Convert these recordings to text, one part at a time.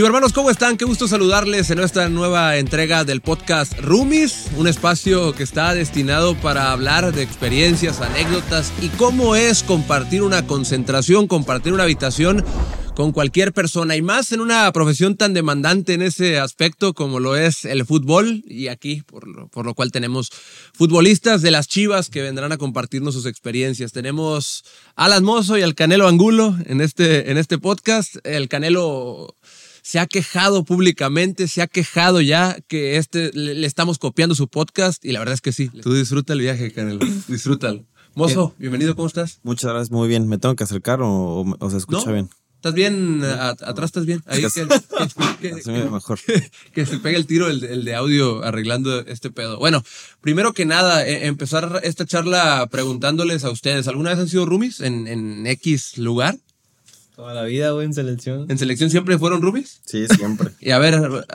Chivo hermanos, ¿cómo están? Qué gusto saludarles en esta nueva entrega del podcast Roomies, un espacio que está destinado para hablar de experiencias, anécdotas y cómo es compartir una concentración, compartir una habitación con cualquier persona y más en una profesión tan demandante en ese aspecto como lo es el fútbol y aquí por lo, por lo cual tenemos futbolistas de las Chivas que vendrán a compartirnos sus experiencias. Tenemos a Alan Mozo y al Canelo Angulo en este, en este podcast. El Canelo se ha quejado públicamente, se ha quejado ya que este le, le estamos copiando su podcast y la verdad es que sí. Tú disfruta el viaje, Canelo. Disfrútalo. Mozo, bienvenido, ¿cómo estás? Muchas gracias, muy bien. ¿Me tengo que acercar o, o- o se escucha ¿No? bien? ¿Estás bien? A- atrás estás bien. Ahí que, que- que- mejor. que se pegue el tiro el, de- el de audio arreglando este pedo. Bueno, primero que nada, eh, empezar esta charla preguntándoles a ustedes, ¿alguna vez han sido roomies en, en X lugar? Toda la vida, güey, en selección. ¿En selección siempre fueron roomies? Sí, siempre. Y a ver,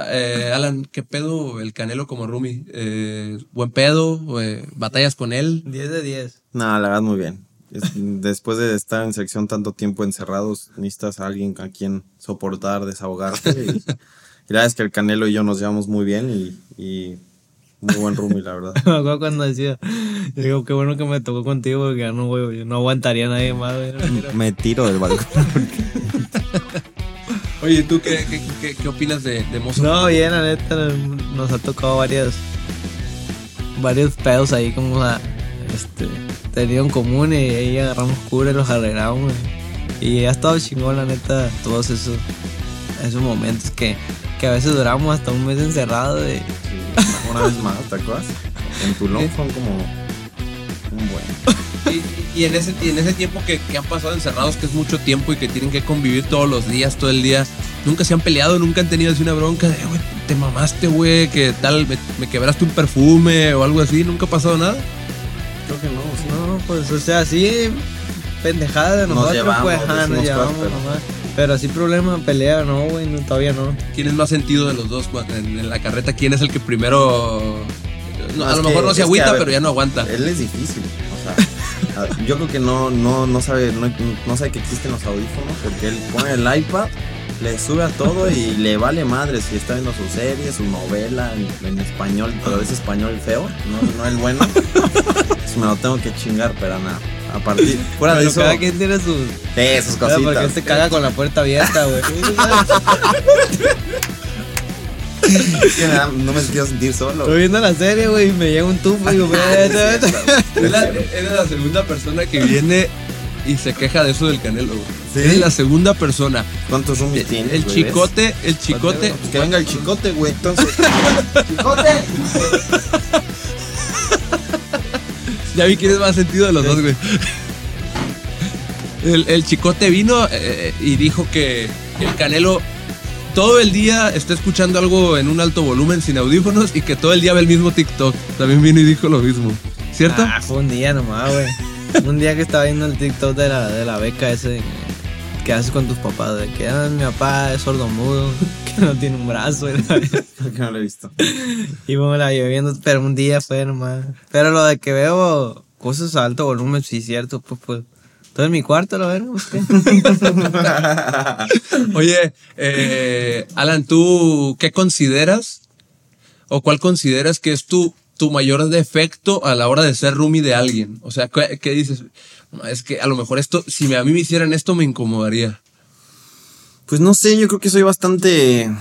eh, Alan, ¿qué pedo el Canelo como roomie? Eh, ¿Buen pedo? Eh, ¿Batallas con él? 10 de 10. no, la verdad, muy bien. Es- después de estar en sección tanto tiempo encerrados, necesitas a alguien a quien soportar, desahogarte. Y, y la verdad es que el Canelo y yo nos llevamos muy bien y, y muy buen roomie, la verdad. Me acuerdo cuando decía, yo digo, qué bueno que me tocó contigo porque ya no, güey, yo no aguantaría a nadie más, güey. Me tiro del balcón. Oye, ¿tú qué, qué, qué- qué opinas de, de Mozo? No, bien, la neta, nos ha tocado varias, varios pedos ahí como a, este, tenido en común y ahí agarramos cura y los arreglamos, güey. Y ha estado chingón, la neta, todos esos, esos momentos que, que a veces duramos hasta un mes encerrado y Sí, una vez más, ¿te acuerdas? En Tulón fue como un buen. Y, y en ese, y en ese tiempo que, que han pasado encerrados, que es mucho tiempo y que tienen que convivir todos los días, todo el día, nunca se han peleado, nunca han tenido así una bronca de, "Eh, güey, te mamaste, güey, que tal, me, me quebraste un perfume o algo así, nunca ha pasado nada. Creo que no, sí. No, pues, o sea, sí, pendejada de Nos nosotros, llevamos, pues, ajá, nos decimos llevamos cosas, pero- nomás. Pero así problema, pelea, no, güey, no, todavía no. ¿Quién es más sentido de los dos en, en la carreta? ¿Quién es el que primero... No, No, a lo que- mejor no se agüita, ver, pero ya no aguanta. Él es difícil. O sea, a- yo creo que no, no, no sabe, no, no sabe que existen los audífonos porque él pone el iPad, le sube a todo y le vale madre si está viendo su serie, su novela en, en español, pero es español feo, no, no el bueno. Pues me lo tengo que chingar, pero nada. A partir, fuera de eso, cada quien tiene sus... de esas Porque cositas. él se caga con la puerta abierta, güey. No me quiero sentir solo. Estoy viendo la serie, güey, y me llega un tufo y digo, eres la segunda persona que viene y se queja de eso del Canelo, güey. ¿Sí? Eres la segunda persona. ¿Cuántos roomies El, tienes? el chicote, el chicote... Pues que venga el chicote, güey, entonces. ¡Chicote! Ya vi quién es más sentido de los dos, güey. El, el chicote vino eh, y dijo que el Canelo todo el día está escuchando algo en un alto volumen sin audífonos y que todo el día ve el mismo TikTok. También vino y dijo lo mismo. ¿Cierto? Ah, fue un día nomás, güey. Un día que estaba viendo el TikTok de la, de la beca ese que haces con tus papás, de que ah, mi papá es sordomudo, que no tiene un brazo. Y, la- Que no lo he visto. y me la llevé viendo, pero un día fue nomás. Pero lo de que veo cosas a alto volumen, sí, cierto, pues, pues. Todo en mi cuarto, lo verga, pues. Oye, eh, Alan, ¿tú qué consideras o cuál consideras que es tu, tu mayor defecto a la hora de ser roomie de alguien? O sea, ¿qué, qué dices? "No, Es que a lo mejor esto, si me- a mí me hicieran esto, me incomodaría. Pues no sé, yo creo que soy bastante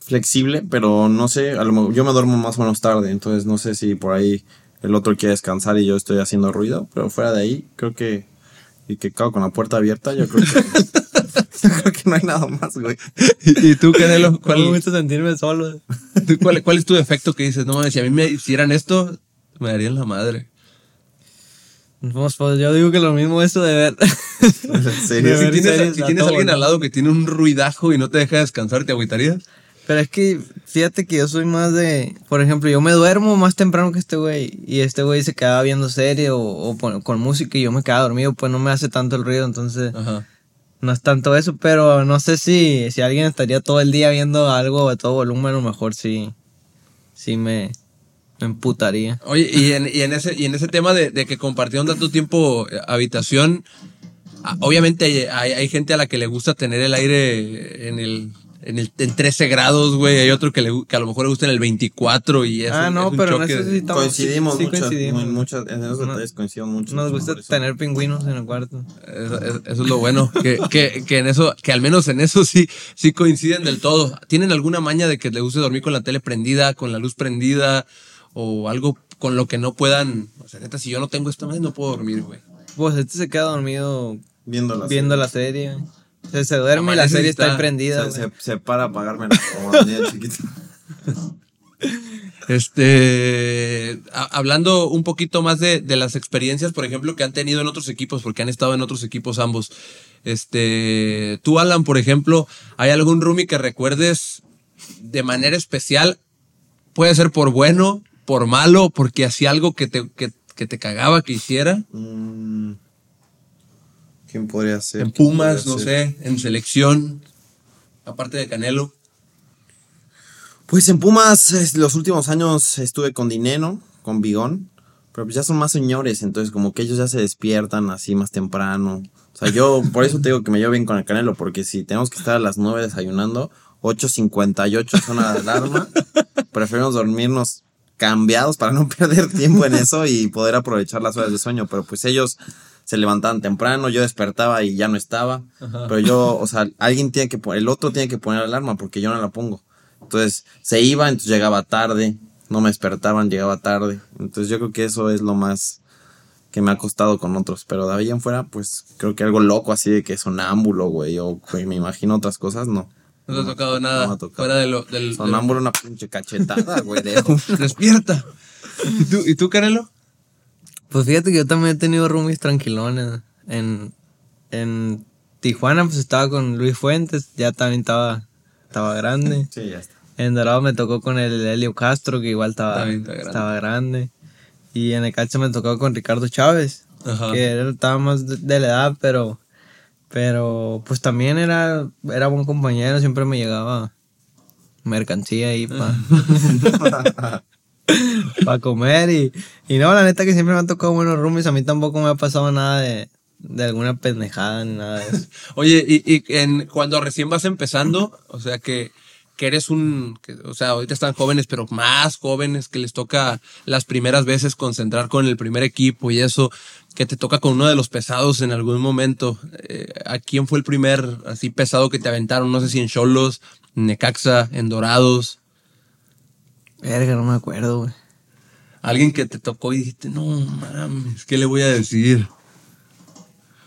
flexible, pero no sé, a lo yo me duermo más o menos tarde, entonces no sé si por ahí el otro quiere descansar y yo estoy haciendo ruido, pero fuera de ahí, creo que y que cago con la puerta abierta, yo creo que yo creo que no hay nada más, güey. ¿Y, y tú, Canelo, No me cuál, gusta sentirme solo. tú, cuál, cuál es tu defecto que dices? No si a mí me hicieran esto, me darían la madre. Pues, pues yo digo que lo mismo eso de ver. En De serio. Si tienes, si alguien al lado que tiene un ruidajo y no te deja descansar, ¿te agüitarías? Pero es que fíjate que yo soy más de, por ejemplo, yo me duermo más temprano que este güey y este güey se quedaba viendo serie o, con música y yo me quedaba dormido, pues no me hace tanto el ruido, entonces Ajá. no es tanto eso, pero no sé si, si alguien estaría todo el día viendo algo a todo volumen, a lo mejor sí, sí me, me emputaría. Oye, y en, y en ese, y en ese tema de, de que compartieron tanto tiempo eh, habitación, ah, obviamente hay, hay gente a la que le gusta tener el aire en el, en, el, en 13 grados, güey. Hay otro que, le, que a lo mejor le gusta en el 24 y es Ah, un- no, es un pero choque estamos- coincidimos sí, sí mucho, coincidimos. en muchos, en esos No- detalles coincidimos mucho. Nos gusta tener pingüinos en el cuarto. Eso, eso- eso es lo bueno, que, que, que en eso, que al menos en eso sí, sí coinciden del todo. ¿Tienen alguna maña de que les guste dormir con la tele prendida, con la luz prendida, o algo con lo que no puedan? O sea, neta, si yo no tengo esta maña, no puedo dormir, güey. Pues este se queda dormido Viendo la viendo la serie. O sea, se duerme y la serie está, está- prendida. se, güey. se, se para a apagarme la chiquito. Este, a- hablando un poquito más de, de las experiencias, por ejemplo, que han tenido en otros equipos, porque han estado en otros equipos ambos. Este, tú, Alan, por ejemplo, ¿hay algún roomie que recuerdes de manera especial? Puede ser por bueno, por malo, porque hacía algo que te, que, que te cagaba que hiciera. Mm, ¿Quién podría ser? En ¿Quién Pumas, no ser? sé, en selección, aparte de Canelo. Pues en Pumas los últimos años estuve con Dineno, con Bigón, pero pues ya son más señores, entonces como que ellos ya se despiertan así más temprano. O sea, yo por eso te digo que me llevo bien con el Canelo, porque si tenemos que estar a las 9 desayunando, 8.58 zona de alarma, preferimos dormirnos cambiados para no perder tiempo en eso y poder aprovechar las horas de sueño, pero pues ellos se levantaban temprano, yo despertaba y ya no estaba, pero yo, o sea, alguien tiene que poner, el otro tiene que poner alarma porque yo no la pongo. Entonces se iba, entonces llegaba tarde, no me despertaban, llegaba tarde. Entonces yo creo que eso es lo más que me ha costado con otros. Pero de ahí en fuera, pues creo que algo loco así de que sonámbulo, güey, o güey, me imagino otras cosas, no. No te ha tocado no nada me ha tocado. fuera de lo, del, Sonámbulo una pinche cachetada, güey, de Despierta. ¿Y tú, ¿Y tú, Canelo? Pues fíjate que yo también he tenido roomies tranquilones. En, en Tijuana pues estaba con Luis Fuentes, ya también estaba, estaba grande. Sí, ya está. En Dorado me tocó con el Helio Castro, que igual estaba, grande. estaba grande. Y en el cacho me tocó con Ricardo Chávez, Ajá. que él estaba más de, de la edad, pero, pero pues también era, era buen compañero, siempre me llegaba mercancía ahí para comer. Y, y no, la neta que siempre me han tocado buenos roomies, a mí tampoco me ha pasado nada de, de alguna pendejada ni nada de eso. Oye, y, y en, cuando recién vas empezando, o sea que, que eres un, que, o sea, ahorita están jóvenes, pero más jóvenes que les toca las primeras veces concentrar con el primer equipo y eso, que te toca con uno de los pesados en algún momento. Eh, ¿A quién fue el primer así pesado que te aventaron? No sé si en Cholos, en Necaxa, en Dorados. Verga, no me acuerdo, güey. Alguien que te tocó y dijiste, no mames, ¿qué le voy a decir?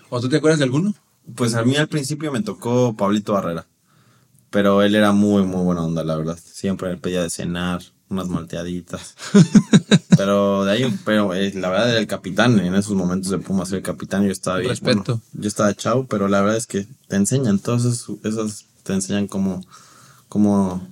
¿O tú te acuerdas de alguno? Pues a mí al principio me tocó Pablito Barrera. Pero él era muy, muy buena onda, la verdad. Siempre me pedía de cenar, unas malteaditas. pero de ahí, pero eh, la verdad era el capitán. En esos momentos de Pumas el capitán yo estaba bien. Respeto. bueno, yo estaba chao, pero la verdad es que te enseñan, todas esas, esas te enseñan cómo, cómo...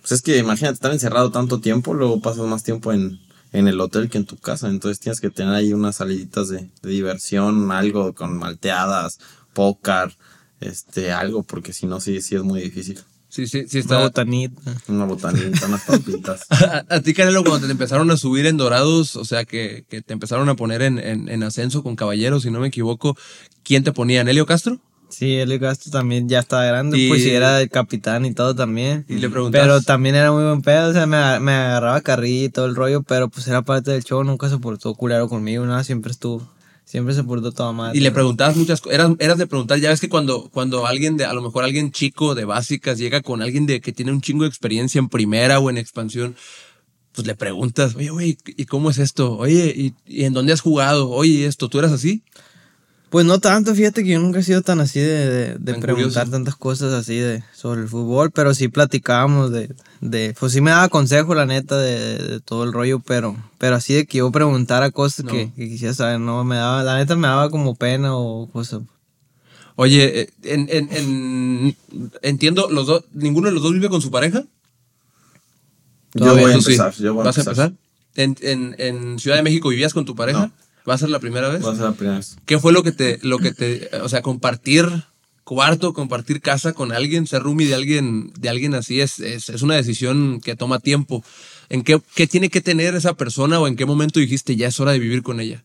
Pues es que imagínate estar encerrado tanto tiempo, luego pasas más tiempo en, en el hotel que en tu casa. Entonces tienes que tener ahí unas saliditas de, de diversión, algo con malteadas, pócar, este, algo, porque si no, sí, sí es muy difícil. Sí, sí, sí Una está. botanita. Una botanita, unas papitas. A, a ti, Canelo, cuando te empezaron a subir en Dorados, o sea, que, que te empezaron a poner en, en, en ascenso con Caballeros, si no me equivoco, ¿quién te ponía? ¿Nelio Castro? Sí, el Castro también ya estaba grande, Y- pues sí era el capitán y todo también. Y le preguntas. Pero también era muy buen pedo, o sea, me, me agarraba carrilla y todo el rollo, pero pues era parte del show, nunca se portó culero conmigo, nada, siempre estuvo, siempre se portó toda madre. Y le preguntabas muchas cosas. Eras, eras de preguntar, ya ves que cuando, cuando alguien de, a lo mejor alguien chico de básicas llega con alguien de que tiene un chingo de experiencia en primera o en expansión, pues le preguntas, oye, güey, ¿y cómo es esto? Oye, ¿y, y en dónde has jugado? Oye, ¿y esto? ¿Tú eras así? Pues no tanto, fíjate que yo nunca he sido tan así de, de, de Tan preguntar curioso. tantas cosas así de sobre el fútbol, pero sí platicábamos de, de pues sí me daba consejo la neta de, de todo el rollo, pero, pero así de que yo preguntara cosas No. que, que quisiera saber, no, me daba, la neta me daba como pena o cosas. Oye, eh, en, en, en- entiendo, los dos, ninguno de los dos vive con su pareja. Yo voy a Tú sí. empezar, yo voy a ¿Vas a empezar. empezar? ¿En, en, en Ciudad de México vivías con tu pareja? No. ¿Va a ser la primera vez? Va a ser la primera vez. ¿Qué fue lo que te, lo que te, o sea, compartir cuarto, compartir casa con alguien, ser roomie de alguien, de alguien así es, es, es una decisión que toma tiempo. ¿En qué, qué tiene que tener esa persona o en qué momento dijiste ya es hora de vivir con ella?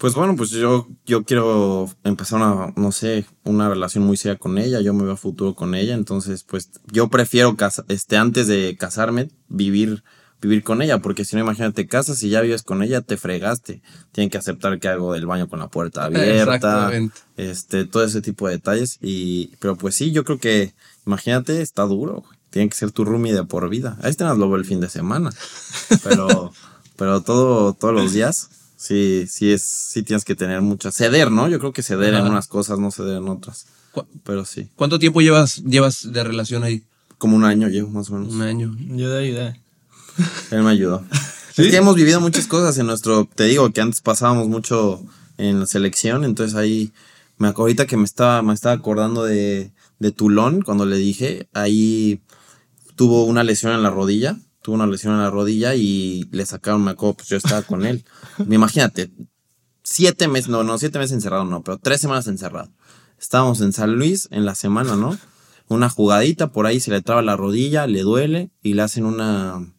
Pues bueno, pues yo, yo quiero empezar una, no sé, una relación muy seria con ella, yo me veo a futuro con ella, entonces pues yo prefiero casa, este, antes de casarme, vivir, vivir con ella, porque si no, imagínate, casas y ya vives con ella, te fregaste. Tienen que aceptar que hago del baño con la puerta abierta, Exactamente. este, todo ese tipo de detalles, y, pero pues sí, yo creo que, imagínate, está duro, güey. Tiene que ser tu roomie de por vida. Ahí te lo el fin de semana, pero, pero todo, todos los días. Sí, sí es, sí tienes que tener mucha, ceder, ¿no? Yo creo que ceder en unas cosas, no ceder en otras. ¿Cu- Pero sí, ¿Cuánto tiempo llevas, llevas de relación ahí? como un año llevo más o menos. Un año. Yo de ayudar. Él me ayudó. Es que hemos vivido muchas cosas en nuestro, te digo que antes pasábamos mucho en la selección, entonces ahí me acuerdo ahorita que me estaba, me estaba acordando de, de Tulón cuando le dije, ahí tuvo una lesión en la rodilla, tuvo una lesión en la rodilla y le sacaron, me acuerdo, pues yo estaba con él. Me imagínate, siete meses, no, no, siete meses encerrado, no, pero tres semanas encerrado. Estábamos en San Luis en la semana, ¿no? Una jugadita, por ahí se le traba la rodilla, le duele y le hacen una,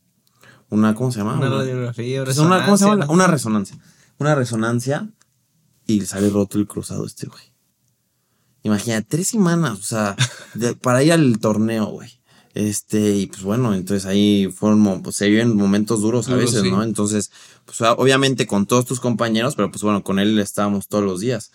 una, ¿cómo se llama? Una radiografía, una, ¿Cómo se llama? resonancia, Una resonancia. Una resonancia y le sale roto el cruzado este güey. Imagina, tres semanas, o sea, de- para ir al torneo, güey. Este, y pues bueno, entonces ahí fueron, pues se viven momentos duros a veces, sí. ¿no? Entonces, pues o- obviamente con todos tus compañeros, pero pues bueno, con él estábamos todos los días.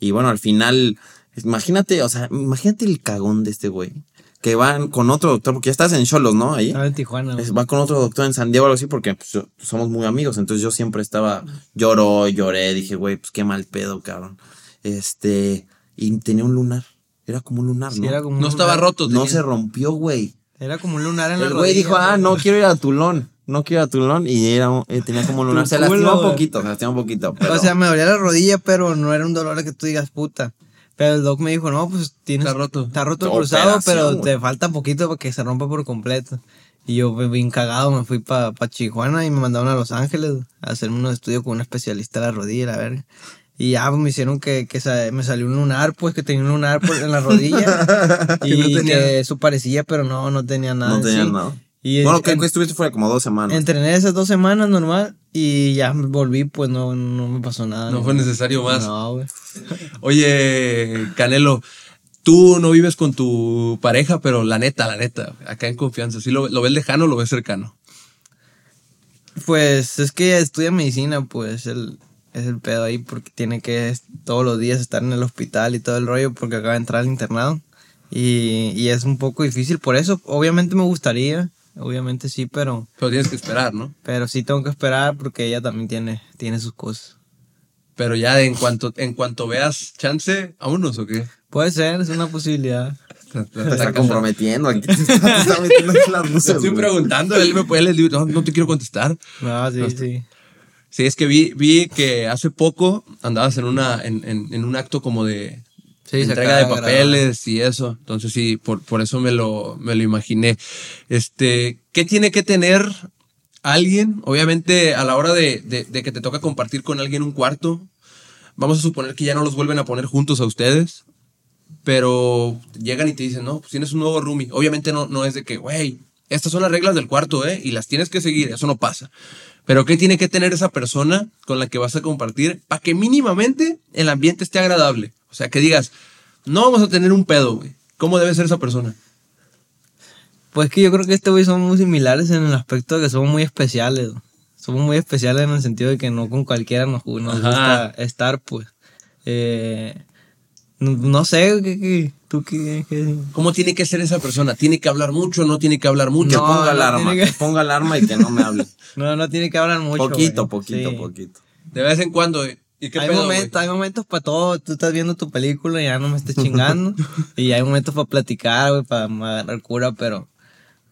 Y bueno, al final, imagínate, o sea, imagínate el cagón de este güey. Que van con otro doctor, porque ya estás en Cholos, ¿no? Ahí. Estaba en Tijuana. güey. Es- va con otro doctor en San Diego o algo así porque pues, yo- somos muy amigos. Entonces yo siempre estaba, lloró, lloré, dije, güey, pues qué mal pedo, cabrón. Este, y tenía un lunar. Era como un lunar, Sí, ¿no? era como No un estaba lunar. roto. no se rompió, güey. Era como un lunar en la El güey rodilla, dijo, ah, no quiero ir a Tulón. No quiero ir a Tulón. Y era, un- eh, tenía como un lunar. Se lastimó un poquito, se lastimó un poquito. Pero, O sea, me dolía la rodilla, pero no era un dolor que tú digas puta. Pero el doc me dijo, no, pues tienes. Está roto. Está roto el cruzado, pero te falta poquito para que se rompa por completo. Y yo, bien cagado, me fui para pa Tijuana y me mandaron a Los Ángeles a hacerme unos estudios con un especialista de la rodilla, la verga. Y ya pues, me hicieron que, que sa- me salió un lunar, pues que tenía un lunar en la rodilla. Y no tenía- que eso parecía, pero no, no tenía nada. no en tenía sí. nada. Y bueno, en- que estuviste fuera como dos semanas. Entrené esas dos semanas normal y ya volví, pues no, no me pasó nada. No fue necesario más. No, güey. Oye, Canelo, tú no vives con tu pareja, pero la neta, la neta, acá en confianza, ¿sí lo, lo ves lejano o lo ves cercano? Pues es que estudia medicina, pues el, es el pedo ahí porque tiene que todos los días estar en el hospital y todo el rollo porque acaba de entrar al internado. Y, y es un poco difícil por eso. Obviamente me gustaría, obviamente sí, pero, Pero tienes que esperar, ¿no? pero sí tengo que esperar porque ella también tiene, tiene sus cosas. Pero ya en cuanto, en cuanto veas chance, vámonos o qué. Puede ser, es una posibilidad. Te está comprometiendo. Aquí te está, te está metiendo en las Le luces, estoy güey. preguntando, él me puede, le digo, no, no te quiero contestar. No, sí, sí. Sí, es que vi, vi que hace poco andabas en una, en, en, en un acto como de Sí, entrega de papeles y eso. Entonces sí, por, por eso me lo, me lo imaginé. Este, ¿qué tiene que tener alguien? Obviamente, a la hora de, de- de que te toca compartir con alguien un cuarto, vamos a suponer que ya no los vuelven a poner juntos a ustedes. Pero llegan y te dicen, no, pues tienes un nuevo roomie. Obviamente no, no es de que, güey, estas son las reglas del cuarto, ¿eh? Y las tienes que seguir, eso no pasa. Pero ¿qué tiene que tener esa persona con la que vas a compartir para que mínimamente el ambiente esté agradable? O sea, que digas, no vamos a tener un pedo, güey. ¿Cómo debe ser esa persona? Pues que yo creo que este güey son muy similares en el aspecto de que somos muy especiales. Somos muy especiales en el sentido de que no con cualquiera nos, gusta estar, pues. Eh, no, no sé, ¿qué, qué- tú qué, qué- ¿Cómo tiene que ser esa persona? ¿Tiene que hablar mucho? ¿No tiene que hablar Que mucho? No, ponga no alarma, que- que ponga alarma y que no me hable. No, no tiene que hablar mucho. poquito, poquito, Sí. poquito. De vez en cuando, ¿eh? ¿Y qué Hay, pedo, hay momentos para todo. Tú estás viendo tu película y ya no me estés chingando. y hay momentos para platicar, güey, para agarrar cura, pero.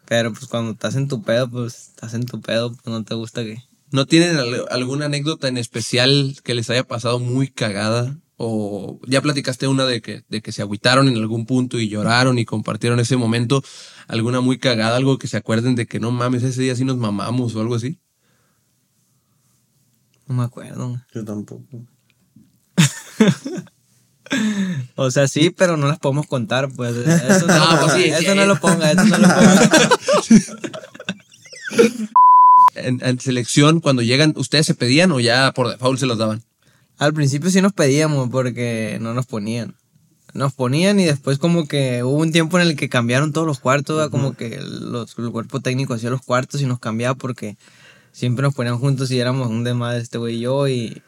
Pero pues cuando estás en tu pedo, pues estás en tu pedo, pues no te gusta que. ¿No tienen al- alguna anécdota en especial que les haya pasado muy cagada? ¿O ya platicaste una de que, de que se agüitaron en algún punto y lloraron y compartieron ese momento? ¿Alguna muy cagada? ¿Algo que se acuerden de que no mames, ese día sí nos mamamos o algo así? No me acuerdo. Yo tampoco. O sea, sí, pero no las podemos contar, pues. Eso no, Ah, lo pues ponga, sí, eso sí. no lo ponga, eso no lo ponga. En, en selección, cuando llegan, ¿ustedes se pedían o ya por default se los daban? Al principio sí nos pedíamos porque no nos ponían. Nos ponían y después como que hubo un tiempo en el que cambiaron todos los cuartos, ¿verdad? como que los, el cuerpo técnico hacía los cuartos y nos cambiaba porque siempre nos ponían juntos y éramos un desmadre este güey y yo y,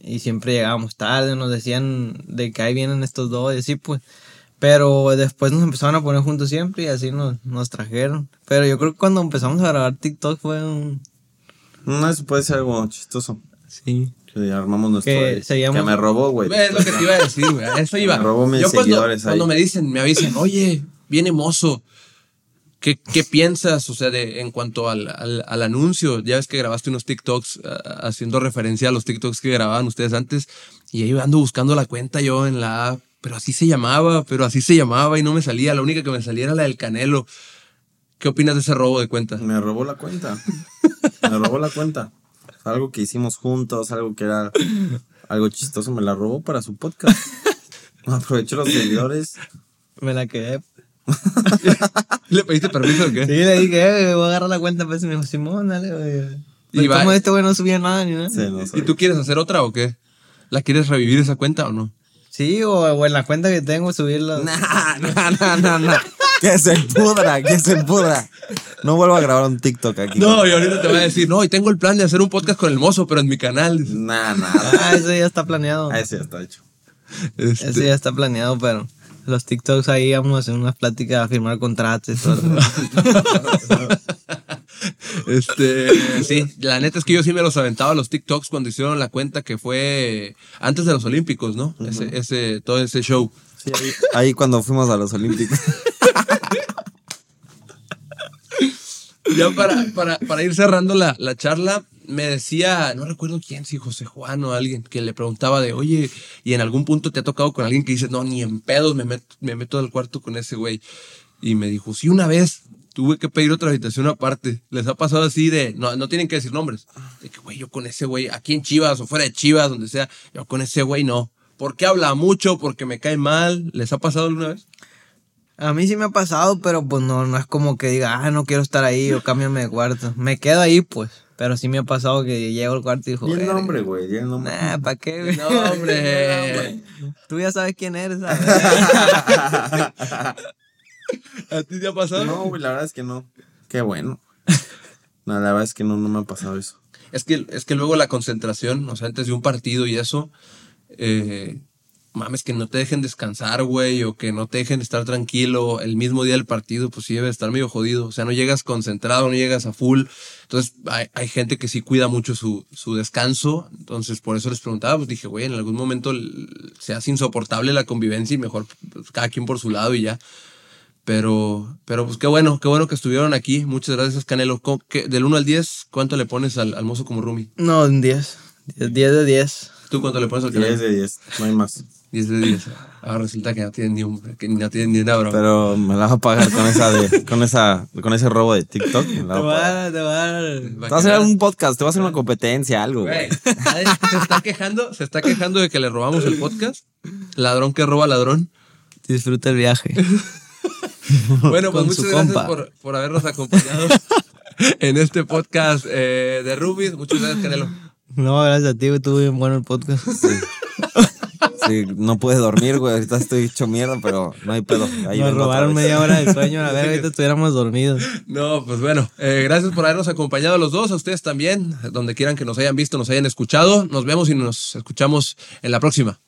y siempre llegábamos tarde, nos decían de que ahí vienen estos dos y así pues. Pero después nos empezaron a poner juntos siempre y así nos, nos trajeron. Pero yo creo que cuando empezamos a grabar TikTok fue un... No, eso puede ser algo chistoso. Sí. Que armamos nuestro. Que Que, seguíamos- me robó, güey. Es lo que te iba a decir, güey. Eso iba. Me robó mis Yo cuando, seguidores ahí. cuando me dicen, me avisan, oye, viene mozo. ¿Qué, qué piensas, o sea, de, en cuanto al, al, al anuncio? Ya ves que grabaste unos TikToks ah, haciendo referencia a los TikToks que grababan ustedes antes. Y ahí ando buscando la cuenta yo en la app. Pero así se llamaba, pero así se llamaba y no me salía. La única que me salía era la del Canelo. ¿Qué opinas de ese robo de cuenta? Me robó la cuenta. me robó la cuenta. Algo que hicimos juntos, algo que era algo chistoso, me la robó para su podcast. Aprovechó los seguidores. Me la quedé. ¿Le pediste permiso o qué? Sí, le dije, eh, voy a agarrar la cuenta, pues y me dijo, Simón, dale, güey. Y va- como este güey no subía nada ni nada. Sí, no ¿Y tú quieres hacer otra o qué? ¿La quieres revivir esa cuenta o no? Sí, o, o en la cuenta que tengo subirla. Nah, nah, nah, nah, nah. Que se pudra, que se pudra. No vuelvo a grabar un TikTok aquí. No, y ahorita te voy a decir, no, y tengo el plan de hacer un podcast con el mozo, pero en mi canal. Nah, nah. Ah, eso ya está planeado. Ah, ese ya está hecho. Este, Eso ya está planeado, pero los TikToks ahí vamos a hacer unas pláticas, a firmar contratos y todo. este, sí, la neta es que yo sí me los aventaba los TikToks cuando hicieron la cuenta que fue antes de los Olímpicos, ¿no? Ese, ese, todo ese show. Sí, ahí, ahí cuando fuimos a los Olímpicos. Ya para, para, para ir cerrando la, la charla, me decía, no recuerdo quién, si José Juan o alguien, que le preguntaba de, oye, y en algún punto te ha tocado con alguien que dice, no, ni en pedos me meto, me meto al cuarto con ese güey. Y me dijo, sí, una vez tuve que pedir otra habitación aparte. Les ha pasado así de, no, no tienen que decir nombres. De que, güey, yo con ese güey, aquí en Chivas o fuera de Chivas, donde sea, yo con ese güey no. Porque habla mucho, porque me cae mal. ¿Les ha pasado alguna vez? A mí sí me ha pasado, pero pues no, no es como que diga, ah, no quiero estar ahí o cámbiame de cuarto. Me quedo ahí, pues. Pero sí me ha pasado que llego al cuarto y digo, Y el nombre, güey. y el nombre. Nah, ¿para qué, güey? No, hombre. Tú ya sabes quién eres, ¿sabes? ¿A ti te ha pasado? No, güey, la verdad es que no. Qué bueno. No, la verdad es que no, no me ha pasado eso. Es que, es que luego la concentración, o sea, antes de un partido y eso, eh, mames, que no te dejen descansar, güey, o que no te dejen estar tranquilo el mismo día del partido, pues sí debe estar medio jodido. O sea, no llegas concentrado, no llegas a full. Entonces, hay, hay gente que sí cuida mucho su, su descanso. Entonces, por eso les preguntaba, pues dije, güey, en algún momento se hace insoportable la convivencia y mejor pues, cada quien por su lado y ya. Pero, pero pues qué bueno, qué bueno que estuvieron aquí. Muchas gracias, Canelo. ¿Cómo- qué- del 1 al 10, ¿cuánto le pones al, al mozo como Rumi? No, un 10. 10 de 10. ¿Tú cuánto le pones al 10 Canelo? de 10, no hay más. 10 de 10. Ahora resulta que no tienen ni un, que no tienen ni una broma. Pero me la vas a pagar con esa de, con esa, con ese robo de TikTok. Me la Te vas voy a dar, te voy a dar. Te vas a hacer un podcast, te vas a hacer una competencia, algo, Güey, se está quejando, se está quejando de que le robamos el podcast. Ladrón que roba ladrón. Disfruta el viaje. Bueno, pues muchas gracias por, por habernos acompañado en este podcast eh, de Rubis. Muchas gracias, Canelo. No, gracias a ti, estuvo bien bueno el podcast. Sí, no puedes dormir, güey. Ahorita estoy hecho mierda, pero no hay pedo. Ahí Nos robaron media hora de sueño, a ver, ahorita estuviéramos dormidos. No, pues bueno, eh, gracias por habernos acompañado a los dos, a ustedes también, donde quieran que nos hayan visto, nos hayan escuchado. Nos vemos y nos escuchamos en la próxima.